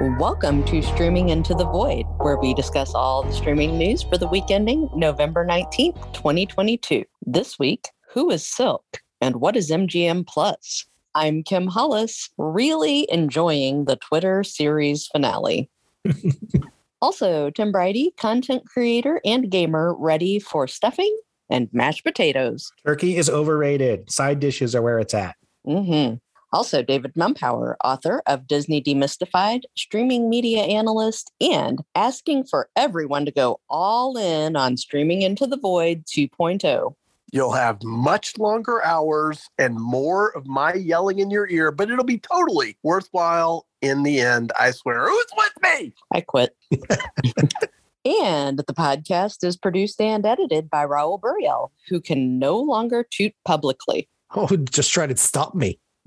Welcome to Streaming Into the Void, where we discuss all the streaming news for the week ending November 19th, 2022. This week, who is Silk and what is MGM Plus? I'm Kim Hollis, really enjoying the Twitter series finale. also, Tim Briody, content creator and gamer, ready for stuffing and mashed potatoes. Turkey is overrated. Side dishes are where it's at. Mm-hmm. Also, David Mumpower, author of Disney Demystified, streaming media analyst, and asking for everyone to go all in on Streaming Into the Void 2.0. You'll have much longer hours and more of my yelling in your ear, but it'll be totally worthwhile in the end. I swear. Who's with me? I quit. and the podcast is produced and edited by Raul Buriel, who can no longer toot publicly. Oh, just try to stop me.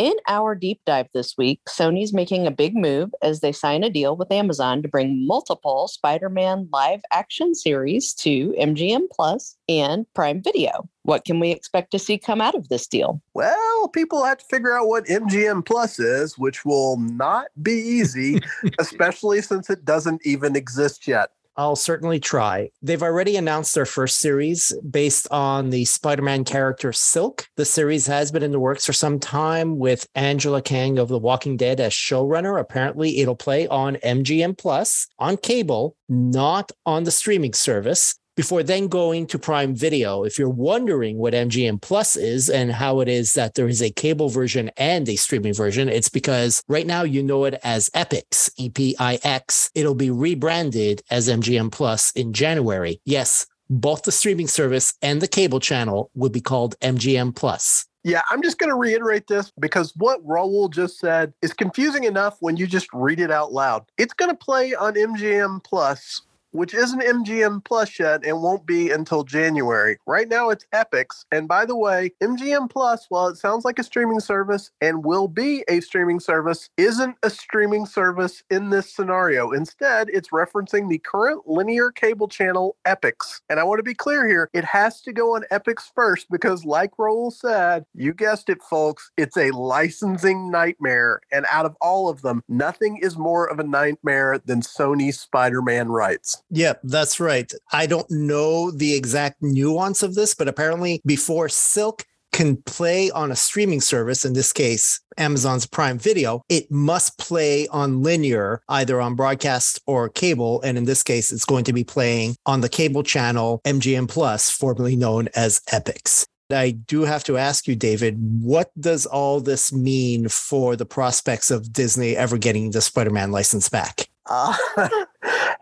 In our deep dive this week, Sony's making a big move as they sign a deal with Amazon to bring multiple Spider Man live action series to MGM Plus and Prime Video. What can we expect to see come out of this deal? Well, people have to figure out what MGM Plus is, which will not be easy, especially since it doesn't even exist yet. I'll certainly try. They've already announced their first series based on the Spider Man character Silk. The series has been in the works for some time with Angela Kang of The Walking Dead as showrunner. Apparently, it'll play on MGM Plus on cable, not on the streaming service before then going to Prime Video. If you're wondering what MGM Plus is and how it is that there is a cable version and a streaming version, it's because right now you know it as Epix, E P I X. It'll be rebranded as MGM Plus in January. Yes, both the streaming service and the cable channel will be called MGM Plus. Yeah, I'm just going to reiterate this because what Raul just said is confusing enough when you just read it out loud. It's going to play on MGM Plus which isn't MGM Plus yet and won't be until January. Right now it's Epix. And by the way, MGM Plus, while it sounds like a streaming service and will be a streaming service, isn't a streaming service in this scenario. Instead, it's referencing the current linear cable channel Epix. And I want to be clear here, it has to go on Epix first because like Raul said, you guessed it folks, it's a licensing nightmare. And out of all of them, nothing is more of a nightmare than Sony Spider-Man rights. Yeah, that's right. I don't know the exact nuance of this, but apparently before Silk can play on a streaming service, in this case, Amazon's Prime Video, it must play on linear, either on broadcast or cable. And in this case, it's going to be playing on the cable channel MGM Plus, formerly known as Epix. I do have to ask you, David, what does all this mean for the prospects of Disney ever getting the Spider Man license back? Uh,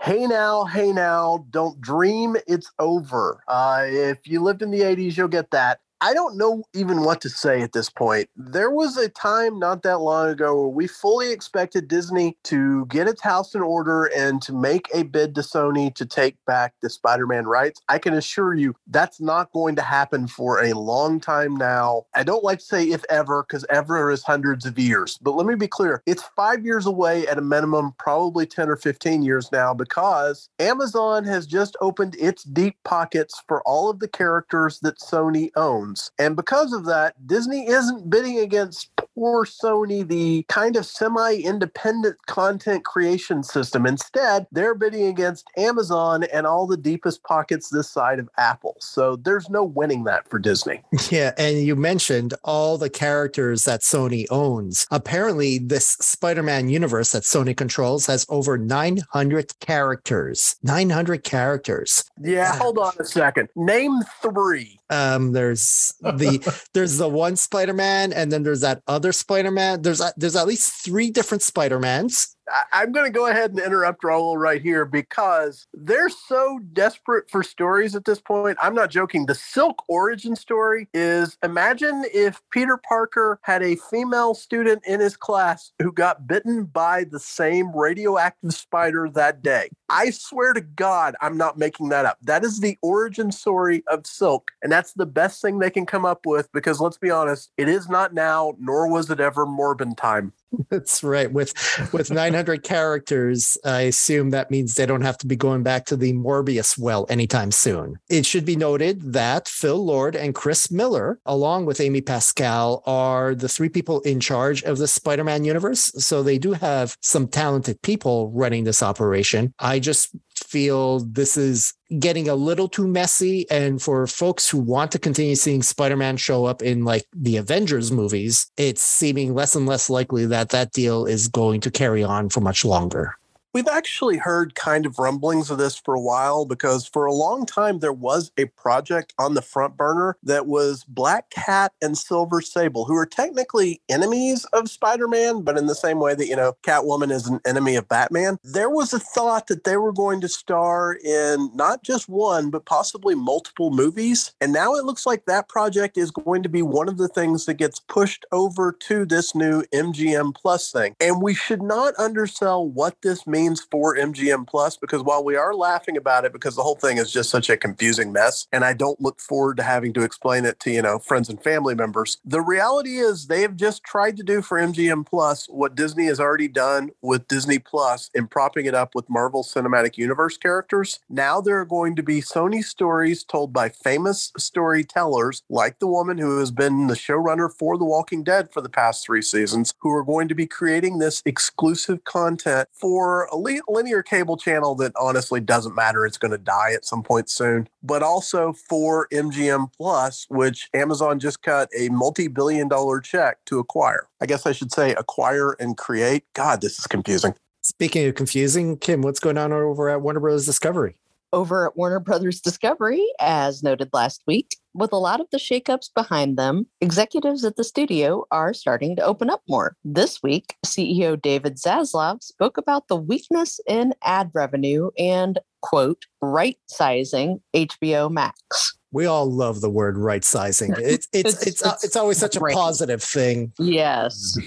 hey now, hey now, don't dream it's over. Uh, if you lived in the 80s, you'll get that. I don't know even what to say at this point. There was a time not that long ago where we fully expected Disney to get its house in order and to make a bid to Sony to take back the Spider Man rights. I can assure you that's not going to happen for a long time now. I don't like to say if ever, because ever is hundreds of years. But let me be clear it's five years away at a minimum, probably 10 or 15 years now, because Amazon has just opened its deep pockets for all of the characters that Sony owns. And because of that, Disney isn't bidding against poor Sony, the kind of semi independent content creation system. Instead, they're bidding against Amazon and all the deepest pockets this side of Apple. So there's no winning that for Disney. Yeah. And you mentioned all the characters that Sony owns. Apparently, this Spider Man universe that Sony controls has over 900 characters. 900 characters. Yeah. Hold on a second. Name three. Um, there's the there's the one Spider-Man, and then there's that other Spider-Man. There's there's at least three different Spider-Mans. I'm going to go ahead and interrupt Raul right here because they're so desperate for stories at this point. I'm not joking. The Silk origin story is imagine if Peter Parker had a female student in his class who got bitten by the same radioactive spider that day. I swear to God, I'm not making that up. That is the origin story of Silk. And that's the best thing they can come up with because let's be honest, it is not now, nor was it ever Morbin time. That's right. With with 900 characters, I assume that means they don't have to be going back to the Morbius well anytime soon. It should be noted that Phil Lord and Chris Miller, along with Amy Pascal, are the three people in charge of the Spider-Man universe. So they do have some talented people running this operation. I just feel this is getting a little too messy. And for folks who want to continue seeing Spider Man show up in like the Avengers movies, it's seeming less and less likely that that deal is going to carry on for much longer. We've actually heard kind of rumblings of this for a while because for a long time there was a project on the front burner that was Black Cat and Silver Sable, who are technically enemies of Spider Man, but in the same way that, you know, Catwoman is an enemy of Batman. There was a thought that they were going to star in not just one, but possibly multiple movies. And now it looks like that project is going to be one of the things that gets pushed over to this new MGM Plus thing. And we should not undersell what this means means for MGM Plus because while we are laughing about it because the whole thing is just such a confusing mess and I don't look forward to having to explain it to, you know, friends and family members. The reality is they have just tried to do for MGM Plus what Disney has already done with Disney Plus in propping it up with Marvel Cinematic Universe characters. Now there are going to be Sony stories told by famous storytellers like the woman who has been the showrunner for The Walking Dead for the past 3 seasons who are going to be creating this exclusive content for a linear cable channel that honestly doesn't matter. It's going to die at some point soon. But also for MGM Plus, which Amazon just cut a multi billion dollar check to acquire. I guess I should say acquire and create. God, this is confusing. Speaking of confusing, Kim, what's going on over at Warner Bros. Discovery? over at Warner Brothers Discovery, as noted last week. With a lot of the shakeups behind them, executives at the studio are starting to open up more. This week, CEO David Zaslav spoke about the weakness in ad revenue and, quote, right sizing HBO Max. We all love the word right sizing. It's it's it's it's, it's, it's always such a positive thing. Yes.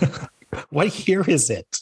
what year is it?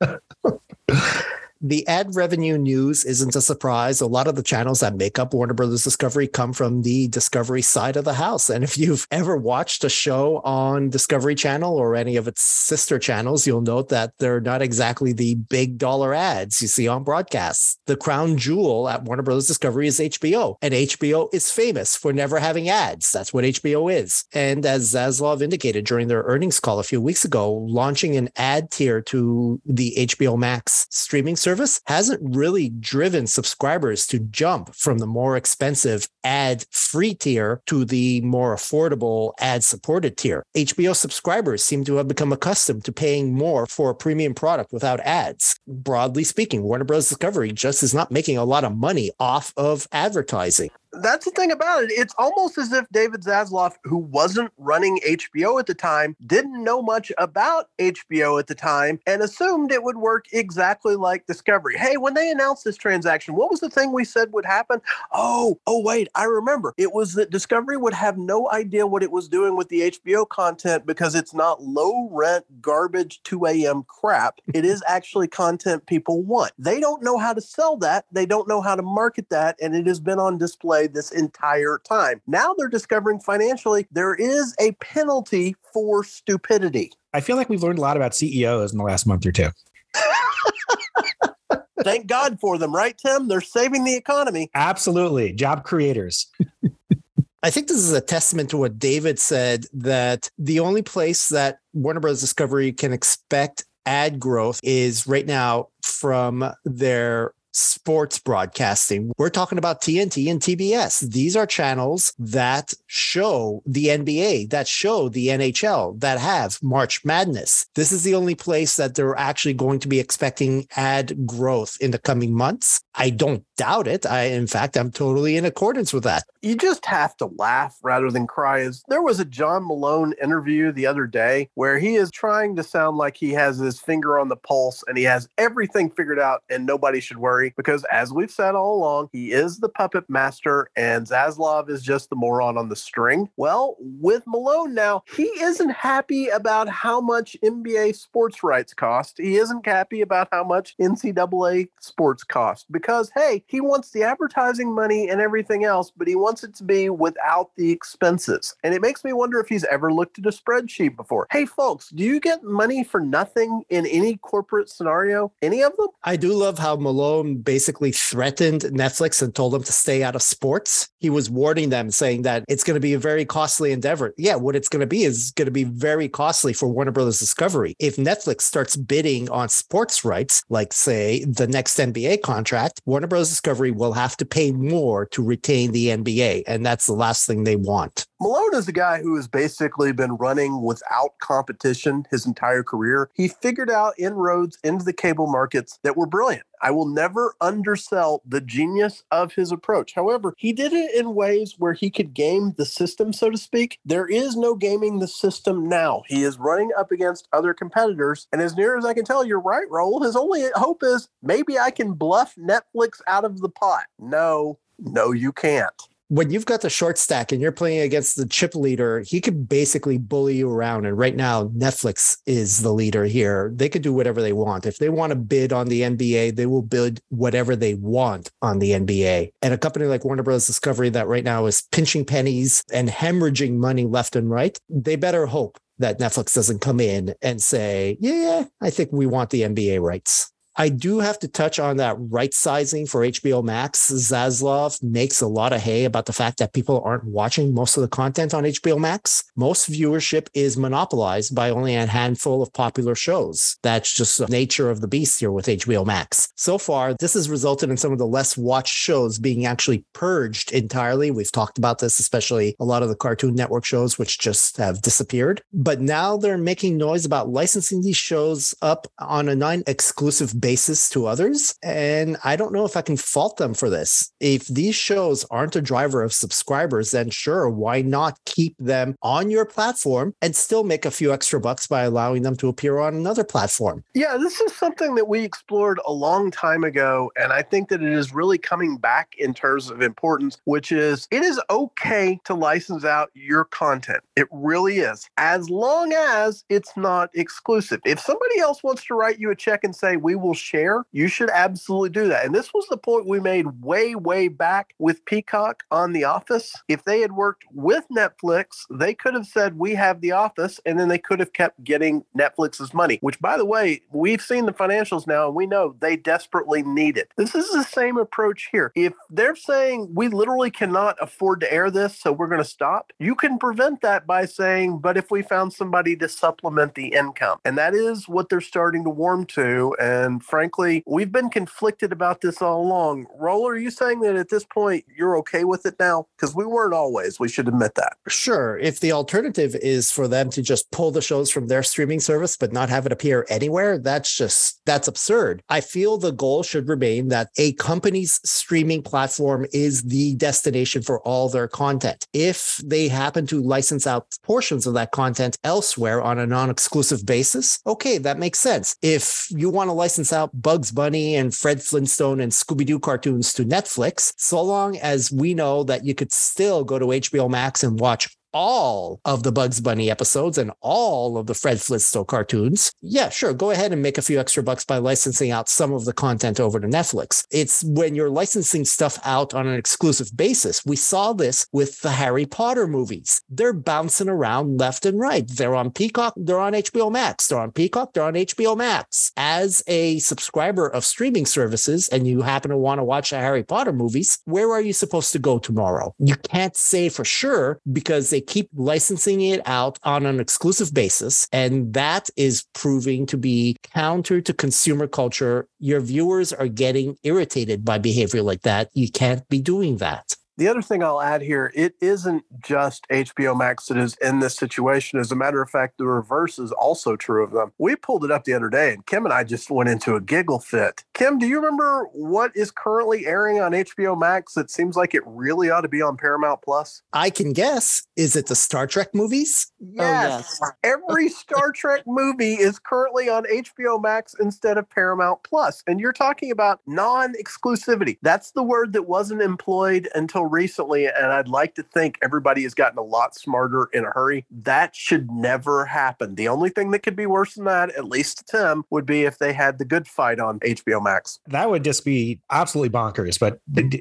the ad revenue news isn't a surprise. A lot of the channels that make up Warner Brothers Discovery come from the Discovery side of the house. And if you've ever watched a show on Discovery Channel or any of its sister channels, you'll note that they're not exactly the big dollar ads you see on broadcasts. The crown jewel at Warner Brothers Discovery is HBO, and HBO is famous for never having ads. That's what HBO is. And as Zaslav indicated during their earnings call a few weeks ago, launching an ad tier to the HBO Max streaming service service hasn't really driven subscribers to jump from the more expensive ad free tier to the more affordable ad supported tier. HBO subscribers seem to have become accustomed to paying more for a premium product without ads. Broadly speaking, Warner Bros. Discovery just is not making a lot of money off of advertising that's the thing about it. It's almost as if David Zaslav, who wasn't running HBO at the time, didn't know much about HBO at the time and assumed it would work exactly like Discovery. Hey, when they announced this transaction, what was the thing we said would happen? Oh, oh, wait, I remember. It was that Discovery would have no idea what it was doing with the HBO content because it's not low rent, garbage 2 a.m. crap. It is actually content people want. They don't know how to sell that, they don't know how to market that, and it has been on display this entire time. Now they're discovering financially there is a penalty for stupidity. I feel like we've learned a lot about CEOs in the last month or two. Thank God for them, right, Tim? They're saving the economy. Absolutely. Job creators. I think this is a testament to what David said that the only place that Warner Bros. Discovery can expect ad growth is right now from their sports broadcasting. We're talking about TNT and TBS. These are channels that show the NBA, that show the NHL, that have March Madness. This is the only place that they're actually going to be expecting ad growth in the coming months. I don't doubt it. I, in fact, I'm totally in accordance with that. You just have to laugh rather than cry. Is there was a John Malone interview the other day where he is trying to sound like he has his finger on the pulse and he has everything figured out and nobody should worry because, as we've said all along, he is the puppet master and Zaslav is just the moron on the string. Well, with Malone now, he isn't happy about how much NBA sports rights cost. He isn't happy about how much NCAA sports cost because, hey, he wants the advertising money and everything else, but he wants it to be without the expenses. And it makes me wonder if he's ever looked at a spreadsheet before. Hey, folks, do you get money for nothing in any corporate scenario? Any of them? I do love how Malone basically threatened Netflix and told them to stay out of sports. He was warning them, saying that it's going to be a very costly endeavor. Yeah, what it's going to be is going to be very costly for Warner Brothers Discovery. If Netflix starts bidding on sports rights, like say the next NBA contract, Warner Bros. Discovery will have to pay more to retain the NBA. And that's the last thing they want. Malone is a guy who has basically been running without competition his entire career. He figured out inroads into the cable markets that were brilliant. I will never undersell the genius of his approach. However, he did it in ways where he could game the system, so to speak. There is no gaming the system now. He is running up against other competitors. And as near as I can tell, you're right, Raul. His only hope is maybe I can bluff Netflix out of the pot. No, no, you can't when you've got the short stack and you're playing against the chip leader, he could basically bully you around. And right now, Netflix is the leader here. They could do whatever they want. If they want to bid on the NBA, they will bid whatever they want on the NBA. And a company like Warner Bros. Discovery that right now is pinching pennies and hemorrhaging money left and right, they better hope that Netflix doesn't come in and say, yeah, I think we want the NBA rights. I do have to touch on that right sizing for HBO Max. Zaslav makes a lot of hay about the fact that people aren't watching most of the content on HBO Max. Most viewership is monopolized by only a handful of popular shows. That's just the nature of the beast here with HBO Max. So far, this has resulted in some of the less watched shows being actually purged entirely. We've talked about this, especially a lot of the Cartoon Network shows, which just have disappeared. But now they're making noise about licensing these shows up on a non exclusive basis to others. And I don't know if I can fault them for this. If these shows aren't a driver of subscribers, then sure, why not keep them on your platform and still make a few extra bucks by allowing them to appear on another platform? Yeah, this is something that we explored a long time ago. And I think that it is really coming back in terms of importance, which is it is okay to license out your content. It really is, as long as it's not exclusive. If somebody else wants to write you a check and say, we will share, you should absolutely do that. And this was the point we made way, way back with Peacock on The Office. If they had worked with Netflix, they could have said, We have The Office, and then they could have kept getting Netflix's money, which, by the way, we've seen the financials now and we know they desperately need it. This is the same approach here. If they're saying we literally cannot afford to air this, so we're going to stop, you can prevent that by saying, But if we found somebody to supplement the income, and that is what they're starting to warm to. And frankly, we've been conflicted about this all along. Raul, are you saying that at this point you're okay with it now? Because we weren't always. We should admit that. Sure. If the alternative is for them to just pull the shows from their streaming service but not have it appear anywhere, that's just that's absurd. I feel the goal should remain that a company's streaming platform is the destination for all their content. If they happen to license out portions of that content elsewhere on a non-exclusive basis, okay, that makes sense. If you want to license out Bugs Bunny and Fred Flintstone and Scooby Doo cartoons to Netflix, so long as we know that you could still go to HBO Max and watch all of the Bugs Bunny episodes and all of the Fred Flintstone cartoons, yeah, sure, go ahead and make a few extra bucks by licensing out some of the content over to Netflix. It's when you're licensing stuff out on an exclusive basis. We saw this with the Harry Potter movies. They're bouncing around left and right. They're on Peacock, they're on HBO Max. They're on Peacock, they're on HBO Max. As a subscriber of streaming services and you happen to want to watch the Harry Potter movies, where are you supposed to go tomorrow? You can't say for sure because they they keep licensing it out on an exclusive basis. And that is proving to be counter to consumer culture. Your viewers are getting irritated by behavior like that. You can't be doing that. The other thing I'll add here, it isn't just HBO Max that is in this situation. As a matter of fact, the reverse is also true of them. We pulled it up the other day, and Kim and I just went into a giggle fit. Kim, do you remember what is currently airing on HBO Max? It seems like it really ought to be on Paramount Plus. I can guess. Is it the Star Trek movies? oh, Yes. Every Star Trek movie is currently on HBO Max instead of Paramount Plus. And you're talking about non exclusivity. That's the word that wasn't employed until recently. And I'd like to think everybody has gotten a lot smarter in a hurry. That should never happen. The only thing that could be worse than that, at least to Tim, would be if they had the good fight on HBO Max. That would just be absolutely bonkers. But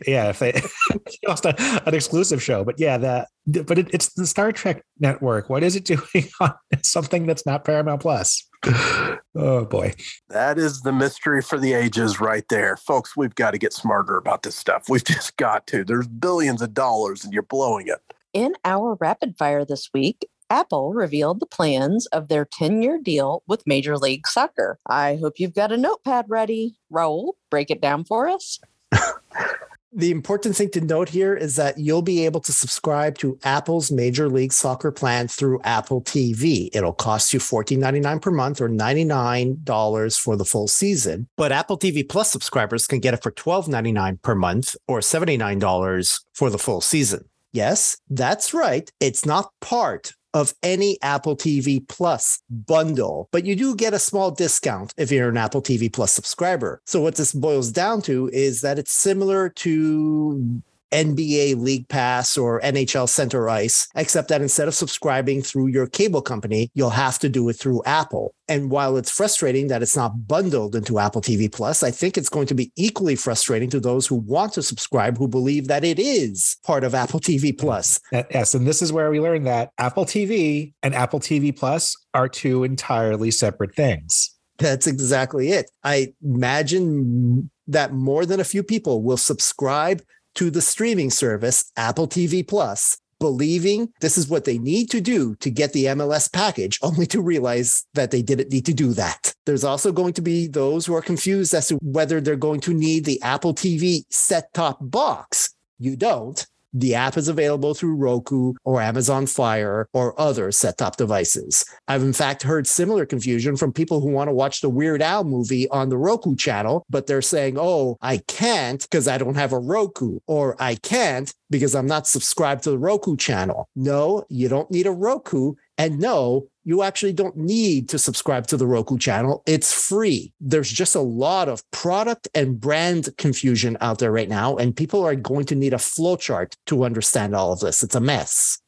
yeah, if they lost a, an exclusive show. But yeah, that but it, it's the Star Trek network. What is it doing on something that's not Paramount Plus? Oh boy. That is the mystery for the ages right there. Folks, we've got to get smarter about this stuff. We've just got to. There's billions of dollars and you're blowing it. In our rapid fire this week, Apple revealed the plans of their 10 year deal with Major League Soccer. I hope you've got a notepad ready. Raul, break it down for us. the important thing to note here is that you'll be able to subscribe to Apple's Major League Soccer plan through Apple TV. It'll cost you $14.99 per month or $99 for the full season. But Apple TV Plus subscribers can get it for $12.99 per month or $79 for the full season. Yes, that's right. It's not part of any Apple TV Plus bundle, but you do get a small discount if you're an Apple TV Plus subscriber. So, what this boils down to is that it's similar to NBA League Pass or NHL Center Ice, except that instead of subscribing through your cable company, you'll have to do it through Apple. And while it's frustrating that it's not bundled into Apple TV Plus, I think it's going to be equally frustrating to those who want to subscribe who believe that it is part of Apple TV Plus. Yes. And this is where we learned that Apple TV and Apple TV Plus are two entirely separate things. That's exactly it. I imagine that more than a few people will subscribe to the streaming service, Apple TV Plus, believing this is what they need to do to get the MLS package, only to realize that they didn't need to do that. There's also going to be those who are confused as to whether they're going to need the Apple TV set top box. You don't. The app is available through Roku or Amazon Fire or other set top devices. I've in fact heard similar confusion from people who want to watch the Weird Al movie on the Roku channel, but they're saying, oh, I can't because I don't have a Roku, or I can't because I'm not subscribed to the Roku channel. No, you don't need a Roku. And no, you actually don't need to subscribe to the Roku channel. It's free. There's just a lot of product and brand confusion out there right now, and people are going to need a flowchart to understand all of this. It's a mess.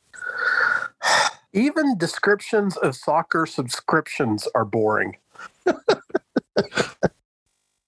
Even descriptions of soccer subscriptions are boring.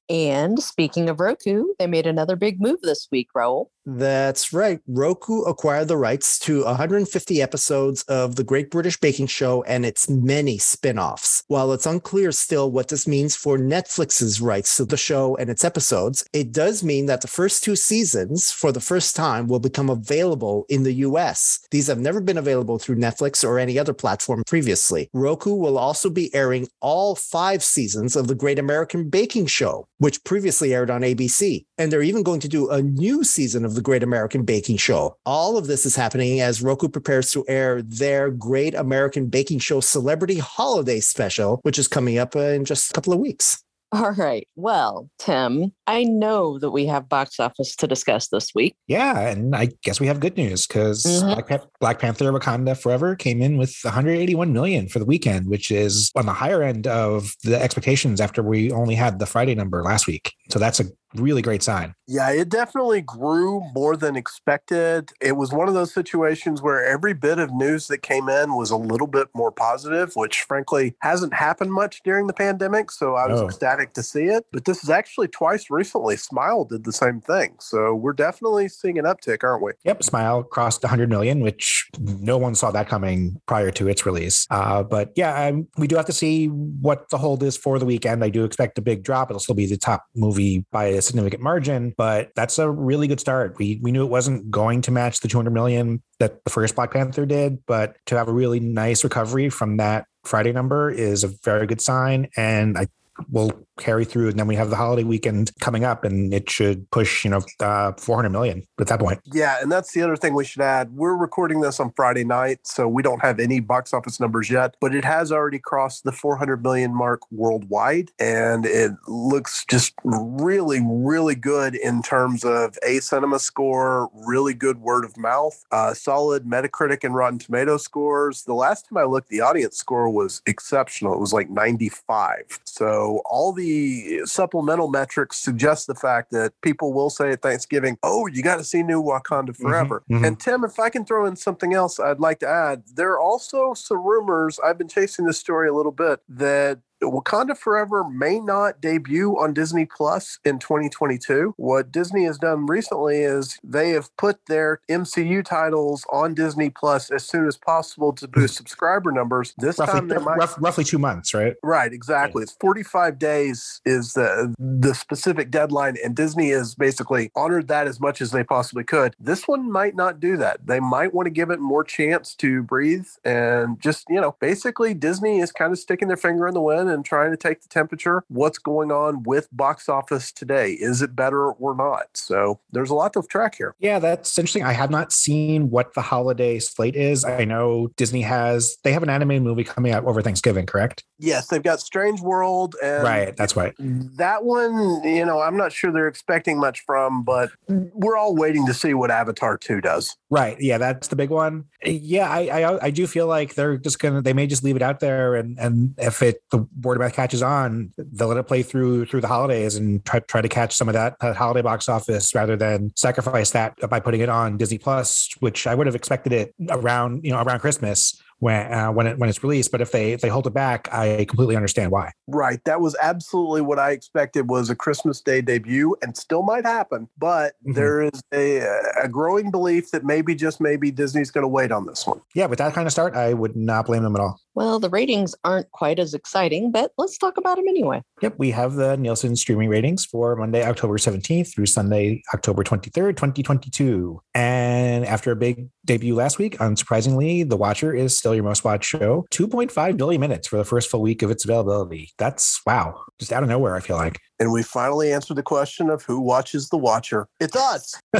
and speaking of Roku, they made another big move this week, Raul. That's right. Roku acquired the rights to 150 episodes of The Great British Baking Show and its many spin offs. While it's unclear still what this means for Netflix's rights to the show and its episodes, it does mean that the first two seasons, for the first time, will become available in the US. These have never been available through Netflix or any other platform previously. Roku will also be airing all five seasons of The Great American Baking Show, which previously aired on ABC. And they're even going to do a new season of the Great American Baking Show. All of this is happening as Roku prepares to air their Great American Baking Show Celebrity Holiday Special, which is coming up in just a couple of weeks. All right. Well, Tim, I know that we have box office to discuss this week. Yeah, and I guess we have good news because mm-hmm. Black, Black, Panther: Wakanda Forever came in with 181 million for the weekend, which is on the higher end of the expectations after we only had the Friday number last week. So that's a really great sign. Yeah, it definitely grew more than expected. It was one of those situations where every bit of news that came in was a little bit more positive, which frankly hasn't happened much during the pandemic. So I was oh. ecstatic to see it. But this is actually twice recently. Smile did the same thing. So we're definitely seeing an uptick, aren't we? Yep. Smile crossed 100 million, which no one saw that coming prior to its release. Uh, but yeah, um, we do have to see what the hold is for the weekend. I do expect a big drop. It'll still be the top movie by a significant margin, but that's a really good start. We we knew it wasn't going to match the 200 million that the first Black Panther did, but to have a really nice recovery from that Friday number is a very good sign. And I will carry through. And then we have the holiday weekend coming up, and it should push, you know, uh, 400 million at that point. Yeah, and that's the other thing we should add. We're recording this on Friday night, so we don't have any box office numbers yet, but it has already crossed the 400 million mark worldwide, and it looks just really, really good in terms of a cinema score, really good word of mouth, uh, solid Metacritic and Rotten Tomato scores. The last time I looked, the audience score was exceptional. It was like 95. So all the supplemental metrics suggest the fact that people will say at Thanksgiving, "Oh, you got to see New Wakanda Forever." mhm. And Tim, if I can throw in something else, I'd like to add. There are also some rumors. I've been chasing this story a little bit that Wakanda Forever may not debut on Disney Plus in 2022. What Disney has done recently is they have put their MCU titles on Disney Plus as soon as possible to boost hmm. subscriber numbers. This Roughly, time might rough, roughly two months, right? Right, exactly. It's 45 days is the the specific deadline and Disney has basically honored that as much as they possibly could. This one might not do that. They might want to give it more chance to breathe and just, you know, basically Disney is kind of sticking their finger in the wind and trying to take the temperature. What's going on with box office today? Is it better or not? So, there's a lot to track here. Yeah, that's interesting. I have not seen what the holiday slate is. I know Disney has they have an animated movie coming out over Thanksgiving, correct? Yes, they've got Strange World and right, that's right. that one, you know, I'm not sure they're expecting much from, but we're all waiting to see what Avatar 2 does. Right. Yeah, that's the big one. Yeah, I, I I do feel like they're just gonna they may just leave it out there and and if it the of catches on, they'll let it play through through the holidays and try try to catch some of that, that holiday box office rather than sacrifice that by putting it on Disney Plus, which I would have expected it around you know around Christmas when uh, when it when it's released. But if they if they hold it back, I completely understand why. Right. That was absolutely what I expected was a Christmas Day debut and still might happen. But Mhm. there is a, a growing belief that maybe, just maybe, Disney's going to wait on this one. Yeah, with that kind of start, I would not blame them at all. Well, the ratings aren't quite as exciting, but let's talk about them anyway. Yep, we have the Nielsen streaming ratings for Monday, October 17th through Sunday, October 23rd, 2022. And after a big debut last week, unsurprisingly, The Watcher is still your most watched show. 2.5 billion minutes for the first full week of its availability. That's wow, just out of nowhere, I feel like. And we finally answered the question of who watches The Watcher. It's us.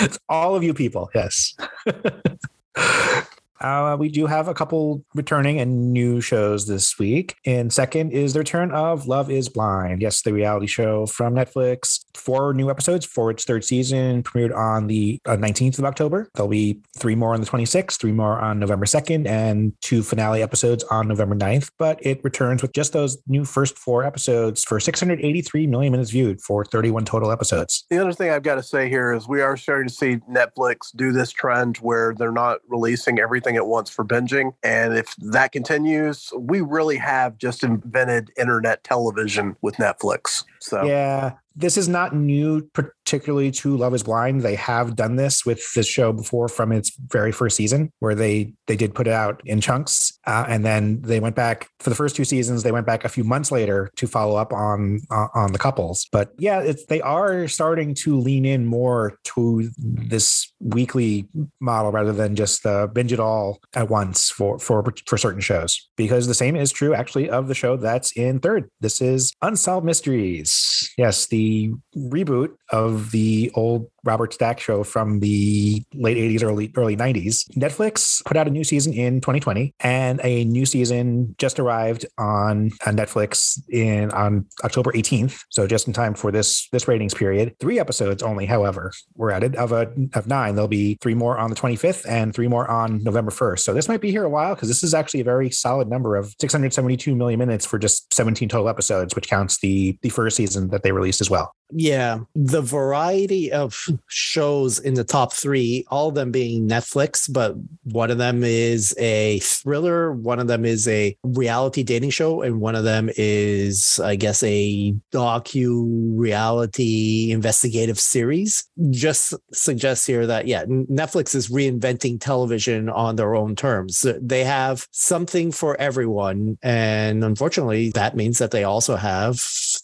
it's all of you people, yes. Uh, we do have a couple returning and new shows this week. And second is the return of Love is Blind. Yes, the reality show from Netflix. Four new episodes for its third season, premiered on the uh, 19th of October. There'll be three more on the 26th, three more on November 2nd, and two finale episodes on November 9th. But it returns with just those new first four episodes for 683 million minutes viewed for 31 total episodes. The other thing I've got to say here is we are starting to see Netflix do this trend where they're not releasing everything at once for binging. And if that continues, we really have just invented internet television with Netflix. So Yeah, this is not new, particularly to Love Is Blind. They have done this with this show before from its very first season, where they they did put it out in chunks, uh, and then they went back for the first two seasons. They went back a few months later to follow up on uh, on the couples. But yeah, it's they are starting to lean in more to this weekly model rather than just uh, binge it all at once for for for certain shows. Because the same is true actually of the show that's in third. This is Unsolved Mysteries. Yes, the reboot of the old Robert Stack show from the late 80s, early early 90s. Netflix put out a new season in 2020, and a new season just arrived on, on Netflix in on October 18th. So just in time for this this ratings period. Three episodes only, however, were added of a of nine. There'll be three more on the 25th and three more on November 1st. So this might be here a while because this is actually a very solid number of 672 million minutes for just 17 total episodes, which counts the the first season that they released as well. Yeah, the variety of shows in the top three, all of them being Netflix, but one of them is a thriller, one of them is a reality dating show, and one of them is, I guess, a docu reality investigative series. Just suggests here that, yeah, Netflix is reinventing television on their own terms. They have something for everyone. And unfortunately, that means that they also have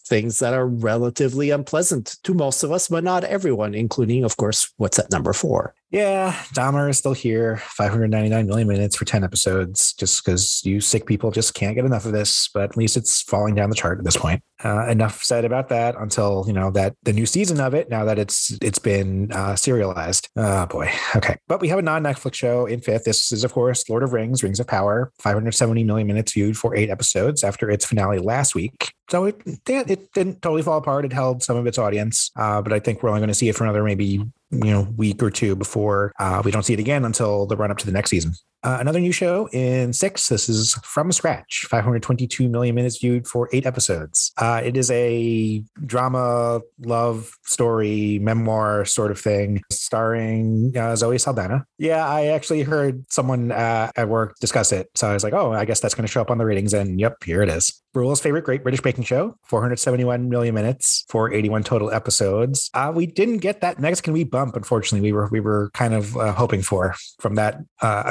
things that are relatively unpleasant to most of us, but not everyone, including, of course, what's at number four. Yeah, Dahmer is still here. 599 million minutes for 10 episodes, just because you sick people just can't get enough of this. But at least it's falling down the chart at this point. Uh, enough said about that until you know that the new season of it. Now that it's it's been uh, serialized. Oh boy. Okay, but we have a non-Netflix show in fifth. This is of course Lord of Rings: Rings of Power. 570 million minutes viewed for eight episodes after its finale last week. So it it didn't totally fall apart. It held some of its audience, uh, but I think we're only going to see it for another maybe you know week or two before uh, we don't see it again until the run up to the next season. Uh, another new show in six. This is From Scratch, 522 million minutes viewed for eight episodes. Uh, it is a drama, love story, memoir sort of thing, starring uh, Zoe Saldana. Yeah, I actually heard someone uh, at work discuss it. So I was like, oh, I guess that's going to show up on the ratings. And yep, here it is. Raul's favorite Great British Baking Show, 471 million minutes for 81 total episodes. Uh, we didn't get that Mexican we bump, unfortunately. We were we were kind of hoping for from that uh,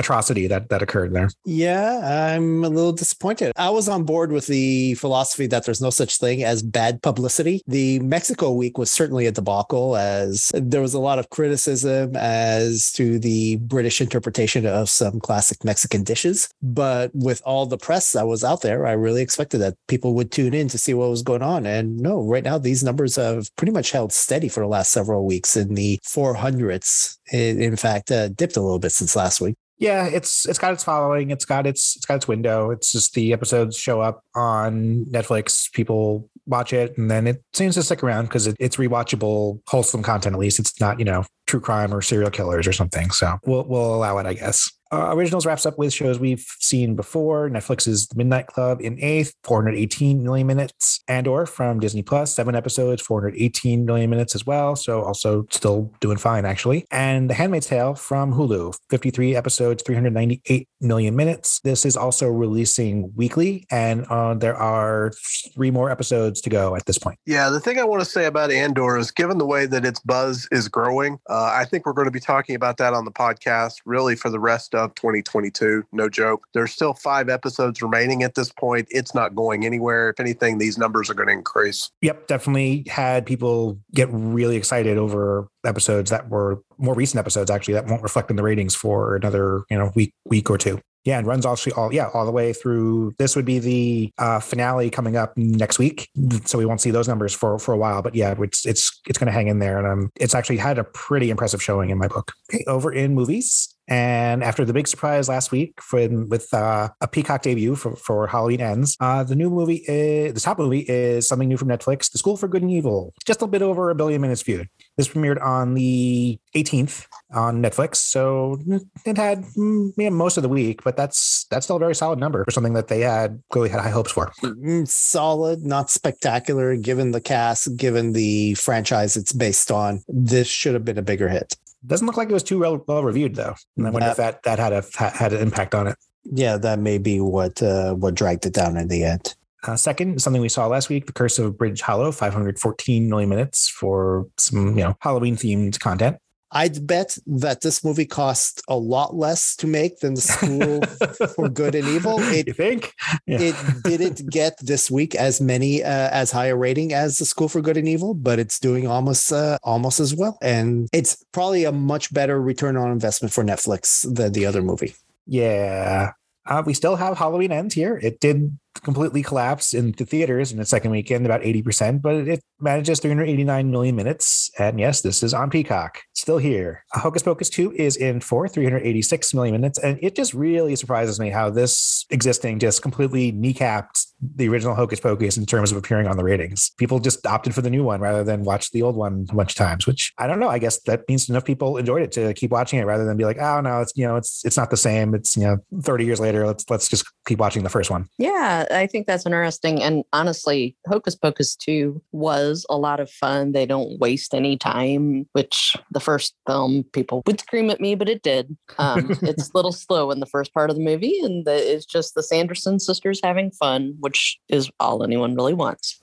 that that occurred there. Yeah, I'm a little disappointed. I was on board with the philosophy that there's no such thing as bad publicity. The Mexico week was certainly a debacle, as there was a lot of criticism as to the British interpretation of some classic Mexican dishes. But with all the press that was out there, I really expected that that people would tune in to see what was going on. And no, right now these numbers have pretty much held steady for the last several weeks in the 400s. It, in fact, uh, dipped a little bit since last week. Yeah, it's it's got its following. It's got its it's got its window. It's just the episodes show up on Netflix. People watch it, and then it seems to stick around because it, it's rewatchable, wholesome content. At least it's not you know true crime or serial killers or something. So we'll we'll allow it, I guess. Uh, originals wraps up with shows we've seen before. Netflix's The Midnight Club in eighth, 418 million minutes. Andor from Disney Plus, seven episodes, 418 million minutes as well. So also still doing fine, actually. And The Handmaid's Tale from Hulu, 53 episodes, 398 million minutes. This is also releasing weekly, and uh, there are three more episodes to go at this point. Yeah, the thing I want to say about Andor is given the way that its buzz is growing, uh, I think we're going to be talking about that on the podcast really for the rest of 2022. No joke. There's still five episodes remaining at this point. It's not going anywhere. If anything, these numbers are going to increase. Yep, definitely had people get really excited over episodes that were more recent episodes actually that won't reflect in the ratings for another you know week week or two yeah, and runs actually all yeah all the way through. This would be the uh, finale coming up next week, so we won't see those numbers for for a while. But yeah, it's it's it's going to hang in there, and um, it's actually had a pretty impressive showing in my book. Okay, over in movies, and after the big surprise last week with uh, a Peacock debut for, for Halloween Ends, uh, the new movie, is, the top movie is something new from Netflix, The School for Good and Evil. Just a bit over a billion minutes viewed. This premiered on the 18th on Netflix, so it had mm, yeah, most of the week, but that's that's still a very solid number for something that they had clearly had high hopes for. Mm, solid, not spectacular, given the cast, given the franchise it's based on. This should have been a bigger hit. Doesn't look like it was too well, well reviewed though. And I wonder that, if that that had a had an impact on it. Yeah, that may be what uh, what dragged it down in the end. Uh, second, something we saw last week, The Curse of Bridge Hollow, 514 million minutes for some, you know, Halloween themed content. I'd bet that this movie cost a lot less to make than the School for Good and Evil. It, you think? Yeah. It didn't get this week as many uh, as high a rating as the School for Good and Evil, but it's doing almost uh, almost as well, and it's probably a much better return on investment for Netflix than the other movie. Yeah, uh, we still have Halloween Ends here. It did completely collapse the theaters in the second weekend, about 80%, but it manages 389 million minutes. And yes, this is on Peacock, still here. Hocus Pocus 2 is in for 386 million minutes. And it just really surprises me how this existing just completely kneecapped the original Hocus Pocus in terms of appearing on the ratings. People just opted for the new one rather than watch the old one a bunch of times, which I don't know. I guess that means enough people enjoyed it to keep watching it rather than be like, oh no, it's you know, it's it's not the same. It's you know, 30 years later, let's let's just keep watching the first one. Yeah, I think that's interesting. And honestly, Hocus Pocus 2 was a lot of fun. They don't waste any time, which the first film people would scream at me, but it did. Um, it's a little slow in the first part of the movie, and the, it's just the Sanderson sisters having fun, which is all anyone really wants.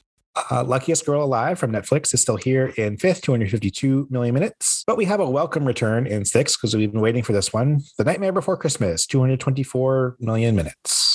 Uh, Luckiest Girl Alive from Netflix is still here in fifth, 252 million minutes. But we have a welcome return in sixth because we've been waiting for this one. The Nightmare Before Christmas, 224 million minutes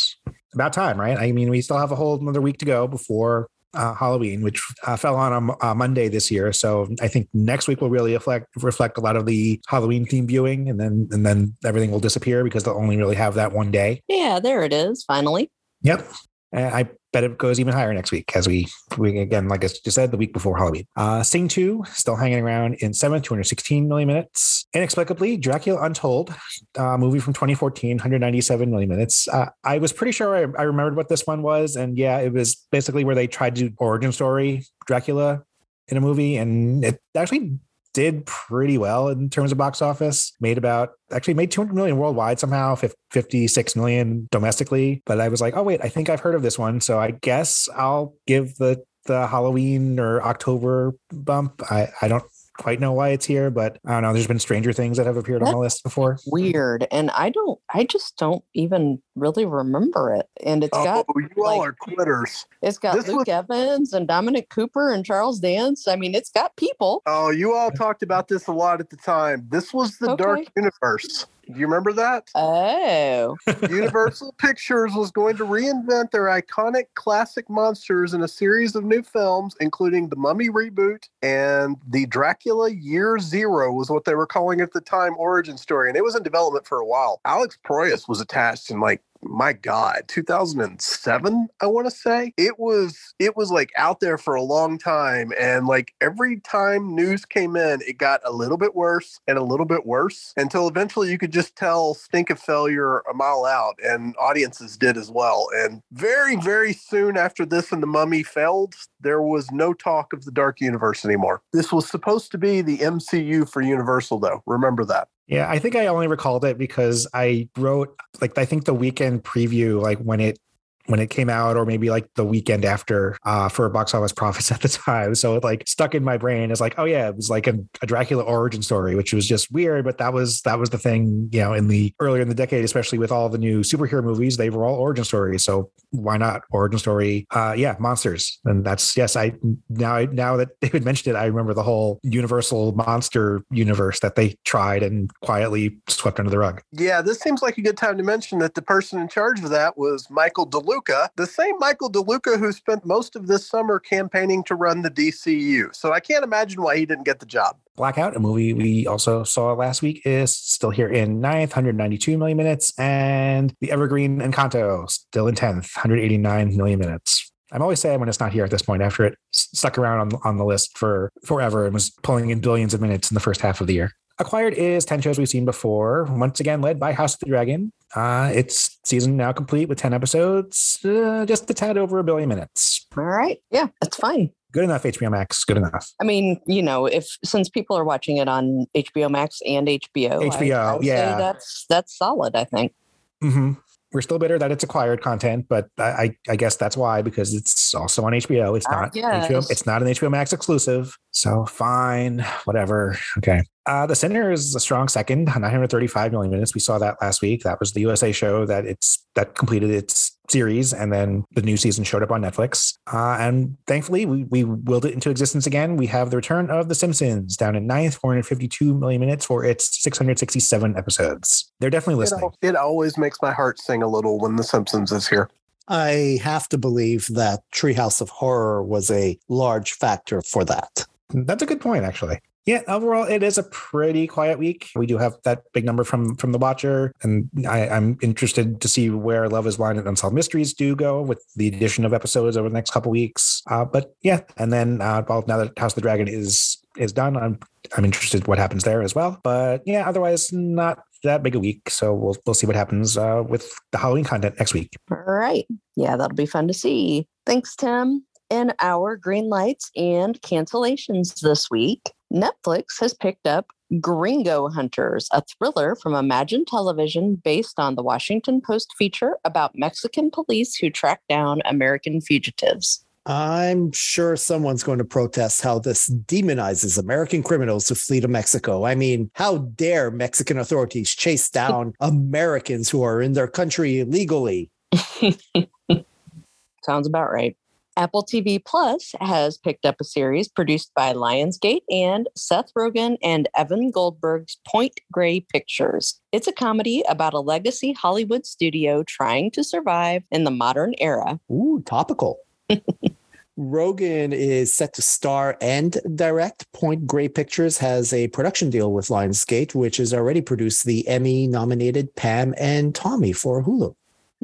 about time, right? I mean, we still have a whole another week to go before uh, Halloween, which uh, fell on a, a, Monday this year. So I think next week will really reflect reflect a lot of the Halloween theme viewing, and then and then everything will disappear because they'll only really have that one day. Yeah, there it is. Finally. Yep. I bet it goes even higher next week as we, we again, like I just said, the week before Halloween. Uh, Sing 2 still hanging around in seventh, 216 million minutes. Inexplicably, Dracula Untold, uh, movie from 2014, 197 million minutes. Uh, I was pretty sure I, I remembered what this one was. And yeah, it was basically where they tried to do origin story Dracula in a movie. And it actually did pretty well in terms of box office. Made about actually made 200 million worldwide somehow, 56 million domestically. But I was like, oh wait, I think I've heard of this one, so I guess I'll give the the Halloween or October bump. I I don't quite know why it's here, but I don't know. There's been Stranger Things that have appeared That's on the list before. Weird, and I don't. I just don't even really remember it. And it's oh, got you like, all are quitters. It's got this Luke was, Evans and Dominic Cooper and Charles Dance. I mean, it's got people. Oh, you all talked about this a lot at the time. This was the okay. Dark Universe. Do you remember that? Oh. Universal Pictures was going to reinvent their iconic classic monsters in a series of new films, including the Mummy reboot and the Dracula Year Zero, was what they were calling at the time origin story. And it was in development for a while. Alex Proyas was attached in like my god 2007 i want to say? It was it was like out there for a long time and like every time news came in it got a little bit worse and a little bit worse until eventually you could just tell stink of failure a mile out and audiences did as well and very very soon after this and the mummy failed there was no talk of the dark universe anymore. This was supposed to be the mcu for universal though. Remember that yeah, I think I only recalled it because I wrote like I think the weekend preview, like when it when it came out, or maybe like the weekend after uh, for box office Prophets at the time. So it like stuck in my brain as like, oh yeah, it was like a, a, Dracula origin story, which was just weird, but that was that was the thing, you know, in the earlier in the decade, especially with all the new superhero movies, they were all origin stories. So why not origin story? Uh, yeah, monsters, and that's yes. I now now that David mentioned it, I remember the whole Universal monster universe that they tried and quietly swept under the rug. Yeah, this seems like a good time to mention that the person in charge of that was Michael DeLuca DeLuca, the same Michael DeLuca who spent most of this summer campaigning to run the DCU. So I can't imagine why he didn't get the job. Blackout, a movie we also saw last week, is still here in ninth, 192 million minutes, and The Evergreen Encanto still in 10th, 189 million minutes. I'm always sad when it's not here at this point after it stuck around on, on the list for forever and was pulling in billions of minutes in the first half of the year. Acquired is 10 shows we've seen before, once again led by House of the Dragon. Uh, it's season now complete with 10 episodes, uh, just a tad over a billion minutes. All right. Yeah, that's fine. Good enough, HBO Max. Good enough. I mean, you know, if since people are watching it on HBO Max and HBO, HBO, I, I yeah, that's that's solid. I think. Mm-hmm we're still bitter that it's acquired content, but I, I guess that's why because it's also on HBO. It's not HBO, it's not an HBO Max exclusive. So fine, whatever. Okay. Uh, the Sinner is a strong second, 935 million minutes. We saw that last week. That was the USA show that it's that completed its series, and then the new season showed up on Netflix. Uh, and thankfully, we, we willed it into existence again. We have the return of The Simpsons down in ninth, 452 million minutes for its 667 episodes. They're definitely listening. It, it always makes my heart sing a little when The Simpsons is here. I have to believe that Treehouse of Horror was a large factor for that. That's a good point, actually yeah, overall, it is a pretty quiet week. We do have that big number from from the Watcher, and I, am interested to see where Love Is Blind and Unsolved Mysteries do go with the addition of episodes over the next couple weeks. Uh, but yeah, and then uh, well, now that House of the Dragon is is done, I'm I'm interested what happens there as well. But yeah, otherwise, not that big a week. So we'll we'll see what happens uh, with the Halloween content next week. All right, yeah, that'll be fun to see. Thanks, Tim. In our green lights and cancellations this week, Netflix has picked up Gringo Hunters, a thriller from Imagine Television based on the Washington Post feature about Mexican police who track down American fugitives. I'm sure someone's going to protest how this demonizes American criminals who flee to Mexico. I mean, how dare Mexican authorities chase down Americans who are in their country illegally? Sounds about right. Apple TV Plus has picked up a series produced by Lionsgate and Seth Rogen and Evan Goldberg's Point Grey Pictures. It's a comedy about a legacy Hollywood studio trying to survive in the modern era. Ooh, topical. Rogen is set to star and direct. Point Grey Pictures has a production deal with Lionsgate, which has already produced the Emmy nominated Pam and Tommy for Hulu.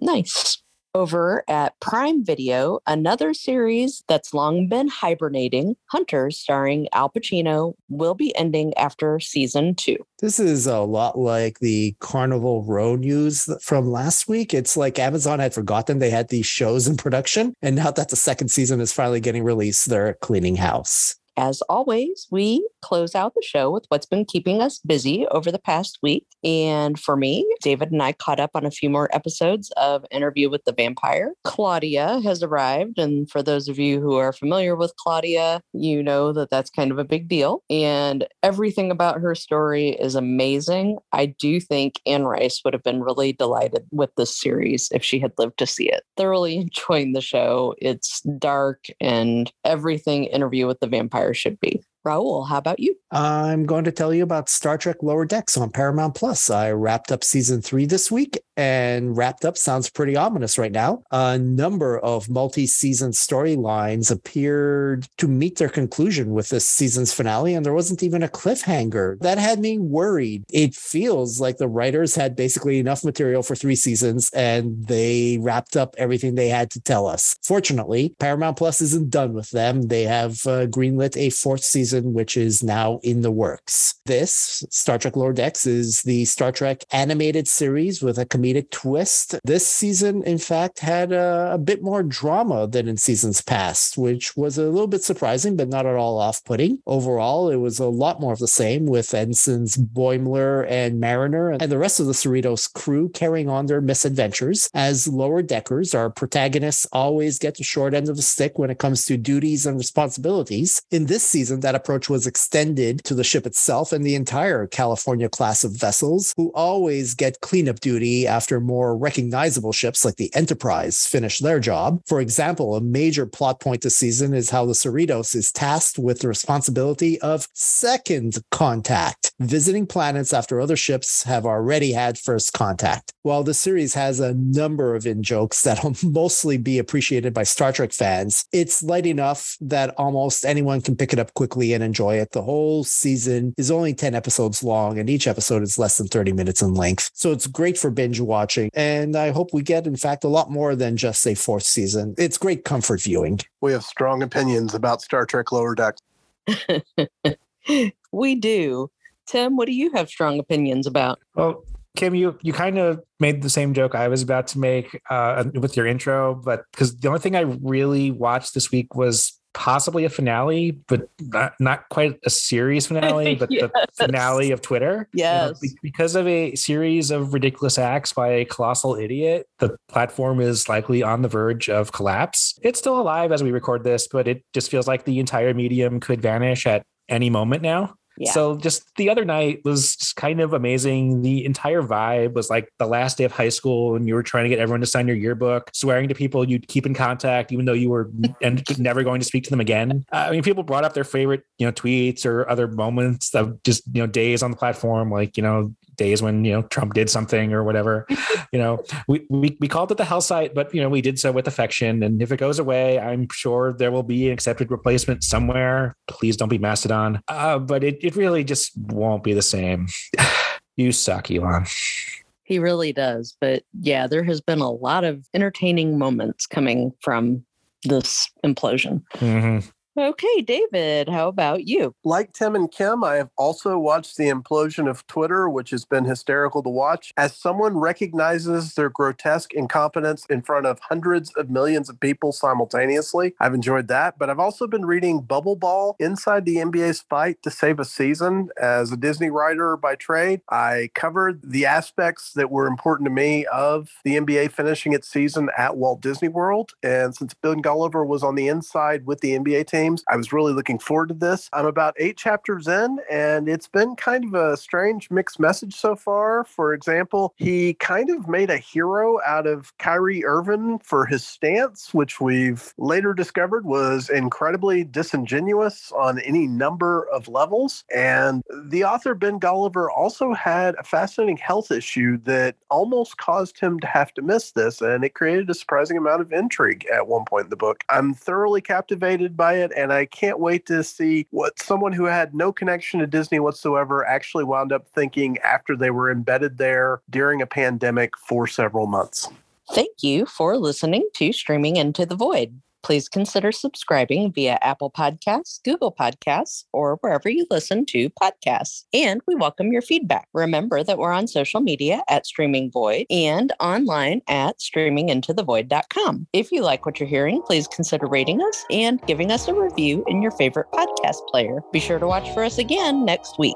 Nice. Over at Prime Video, another series that's long been hibernating, Hunters, starring Al Pacino, will be ending after season two. This is a lot like the Carnival Row news from last week. It's like Amazon had forgotten they had these shows in production. And now that the second season is finally getting released, they're cleaning house. As always, we close out the show with what's been keeping us busy over the past week. And for me, David and I caught up on a few more episodes of Interview with the Vampire. Claudia has arrived. And for those of you who are familiar with Claudia, you know that that's kind of a big deal. And everything about her story is amazing. I do think Anne Rice would have been really delighted with this series if she had lived to see it. Thoroughly enjoying the show. It's dark and everything Interview with the Vampire should be. Raul, how about you? I'm going to tell you about Star Trek Lower Decks on Paramount Plus. I wrapped up season three this week, and wrapped up sounds pretty ominous right now. A number of multi season storylines appeared to meet their conclusion with this season's finale, and there wasn't even a cliffhanger. That had me worried. It feels like the writers had basically enough material for three seasons and they wrapped up everything they had to tell us. Fortunately, Paramount Plus isn't done with them. They have uh, greenlit a fourth season, which is now in the works. This, Star Trek Lower Decks, is the Star Trek animated series with a comedic twist. This season, in fact, had a, a bit more drama than in seasons past, which was a little bit surprising, but not at all off putting. Overall, it was a lot more of the same with ensigns Boimler and Mariner and the rest of the Cerritos crew carrying on their misadventures. As lower deckers, our protagonists always get the short end of the stick when it comes to duties and responsibilities. In this season, that approach was extended to the ship itself and the entire California class of vessels, who always get cleanup duty after more recognizable ships like the Enterprise finish their job. For example, a major plot point this season is how the Cerritos is tasked with the responsibility of second contact, visiting planets after other ships have already had first contact. While the series has a number of in jokes that'll mostly be appreciated by Star Trek fans, it's light enough that almost anyone can pick it up quickly and enjoy it. The whole season is only 10 episodes long, and each episode is less than 30 minutes in length. So it's great for binge watching. And I hope we get, in fact, a lot more than just a fourth season. It's great comfort viewing. We have strong opinions about Star Trek Lower Decks. we do. Tim, what do you have strong opinions about? Well, Kim, you you kind of made the same joke I was about to make uh, with your intro, but because the only thing I really watched this week was possibly a finale, but not, not quite a series finale, but yes. the finale of Twitter. Yes. You know, because of a series of ridiculous acts by a colossal idiot, the platform is likely on the verge of collapse. It's still alive as we record this, but it just feels like the entire medium could vanish at any moment now. Yeah. So just the other night was kind of amazing. The entire vibe was like the last day of high school and you were trying to get everyone to sign your yearbook, swearing to people you'd keep in contact, even though you were and never going to speak to them again. I mean, people brought up their favorite, you know, tweets or other moments of just, you know, days on the platform, like, you know, days when you know Trump did something or whatever. you know, we, we we called it the hell site, but you know we did so with affection. And if it goes away, I'm sure there will be an accepted replacement somewhere. Please don't be Mastodon. Uh, but it it really just won't be the same. you suck, Elon. He really does. But yeah, there has been a lot of entertaining moments coming from this implosion. Mm-hmm. Okay, David, how about you? Like Tim and Kim, I have also watched the implosion of Twitter, which has been hysterical to watch. As someone recognizes their grotesque incompetence in front of hundreds of millions of people simultaneously, I've enjoyed that. But I've also been reading Bubble Ball Inside the NBA's Fight to Save a Season. As a Disney writer by trade, I covered the aspects that were important to me of the NBA finishing its season at Walt Disney World. And since Ben Golliver was on the inside with the NBA team, games. I was really looking forward to this. I'm about eight chapters in, and it's been kind of a strange mixed message so far. For example, he kind of made a hero out of Kyrie Irving for his stance, which we've later discovered was incredibly disingenuous on any number of levels. And the author, Ben Golliver, also had a fascinating health issue that almost caused him to have to miss this, and it created a surprising amount of intrigue at one point in the book. I'm thoroughly captivated by it, and I can't wait to see what someone who had no connection to Disney whatsoever actually wound up thinking after they were embedded there during a pandemic for several months. Thank you for listening to Streaming Into the Void please consider subscribing via Apple Podcasts, Google Podcasts, or wherever you listen to podcasts. And we welcome your feedback. Remember that we're on social media at Streaming Void and online at streamingintothevoid.com. If you like what you're hearing, please consider rating us and giving us a review in your favorite podcast player. Be sure to watch for us again next week.